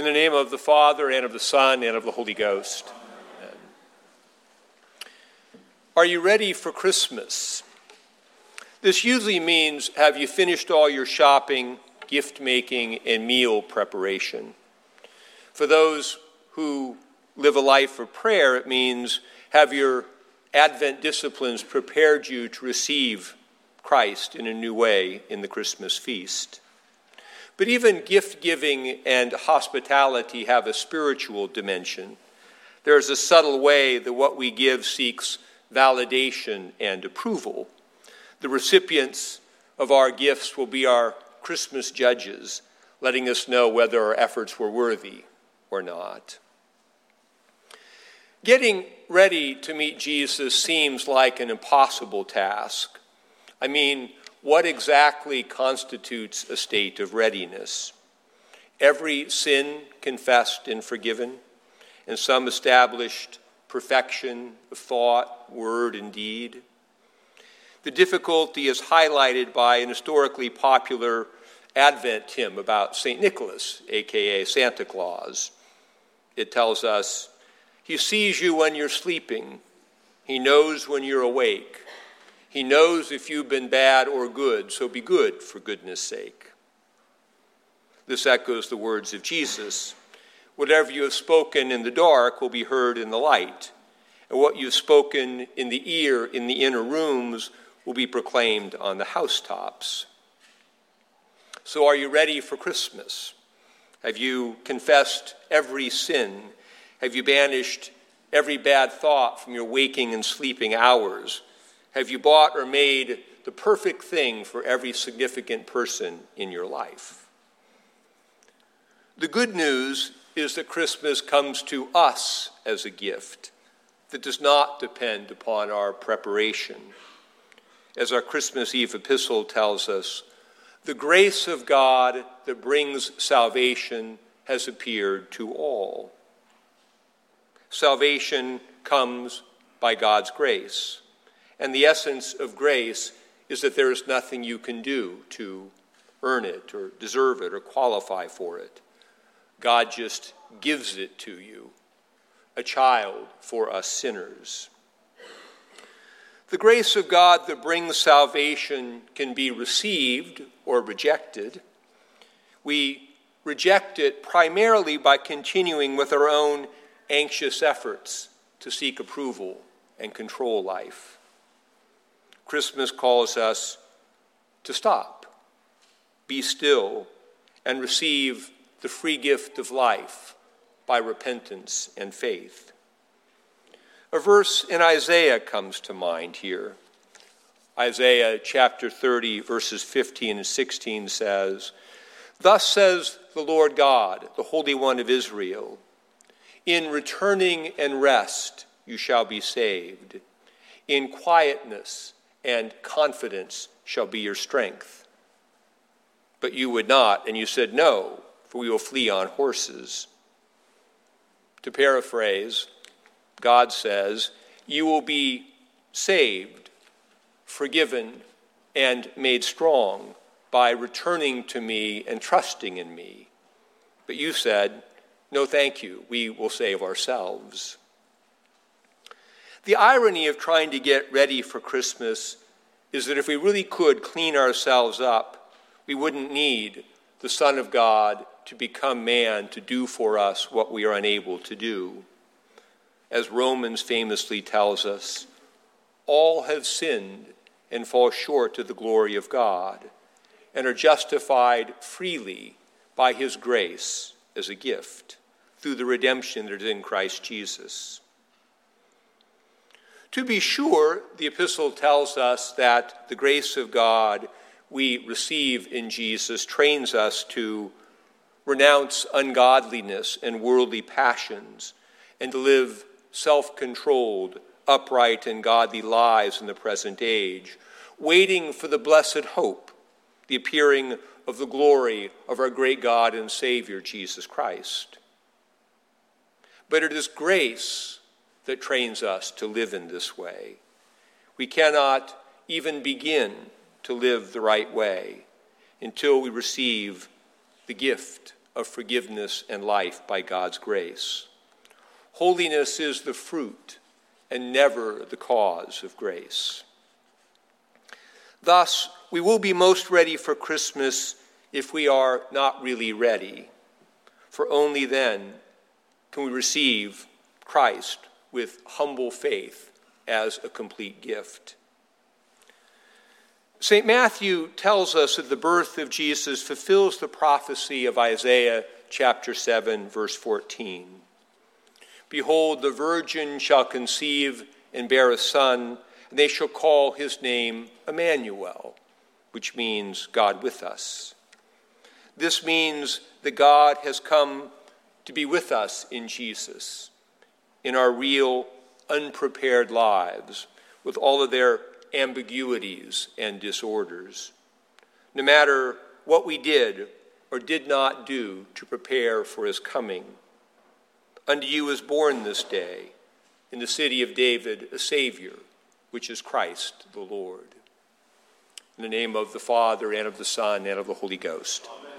In the name of the Father, and of the Son, and of the Holy Ghost. Amen. Are you ready for Christmas? This usually means have you finished all your shopping, gift making, and meal preparation? For those who live a life of prayer, it means have your Advent disciplines prepared you to receive Christ in a new way in the Christmas feast. But even gift giving and hospitality have a spiritual dimension. There's a subtle way that what we give seeks validation and approval. The recipients of our gifts will be our Christmas judges, letting us know whether our efforts were worthy or not. Getting ready to meet Jesus seems like an impossible task. I mean, what exactly constitutes a state of readiness? Every sin confessed and forgiven, and some established perfection of thought, word, and deed. The difficulty is highlighted by an historically popular Advent hymn about St. Nicholas, aka Santa Claus. It tells us, He sees you when you're sleeping, He knows when you're awake. He knows if you've been bad or good, so be good for goodness sake. This echoes the words of Jesus Whatever you have spoken in the dark will be heard in the light, and what you've spoken in the ear in the inner rooms will be proclaimed on the housetops. So, are you ready for Christmas? Have you confessed every sin? Have you banished every bad thought from your waking and sleeping hours? Have you bought or made the perfect thing for every significant person in your life? The good news is that Christmas comes to us as a gift that does not depend upon our preparation. As our Christmas Eve epistle tells us, the grace of God that brings salvation has appeared to all. Salvation comes by God's grace. And the essence of grace is that there is nothing you can do to earn it or deserve it or qualify for it. God just gives it to you, a child for us sinners. The grace of God that brings salvation can be received or rejected. We reject it primarily by continuing with our own anxious efforts to seek approval and control life. Christmas calls us to stop, be still, and receive the free gift of life by repentance and faith. A verse in Isaiah comes to mind here. Isaiah chapter 30, verses 15 and 16 says, Thus says the Lord God, the Holy One of Israel, In returning and rest you shall be saved, in quietness and confidence shall be your strength. But you would not, and you said, No, for we will flee on horses. To paraphrase, God says, You will be saved, forgiven, and made strong by returning to me and trusting in me. But you said, No, thank you. We will save ourselves. The irony of trying to get ready for Christmas is that if we really could clean ourselves up, we wouldn't need the Son of God to become man to do for us what we are unable to do. As Romans famously tells us, all have sinned and fall short of the glory of God and are justified freely by his grace as a gift through the redemption that is in Christ Jesus. To be sure, the epistle tells us that the grace of God we receive in Jesus trains us to renounce ungodliness and worldly passions and to live self controlled, upright, and godly lives in the present age, waiting for the blessed hope, the appearing of the glory of our great God and Savior, Jesus Christ. But it is grace that trains us to live in this way. We cannot even begin to live the right way until we receive the gift of forgiveness and life by God's grace. Holiness is the fruit and never the cause of grace. Thus, we will be most ready for Christmas if we are not really ready, for only then can we receive Christ with humble faith as a complete gift. St. Matthew tells us that the birth of Jesus fulfills the prophecy of Isaiah chapter 7, verse 14. Behold, the virgin shall conceive and bear a son, and they shall call his name Emmanuel, which means God with us. This means that God has come to be with us in Jesus, in our real, unprepared lives, with all of their ambiguities and disorders. No matter what we did or did not do to prepare for his coming, unto you is born this day in the city of David a Savior, which is Christ the Lord. In the name of the Father, and of the Son, and of the Holy Ghost. Amen.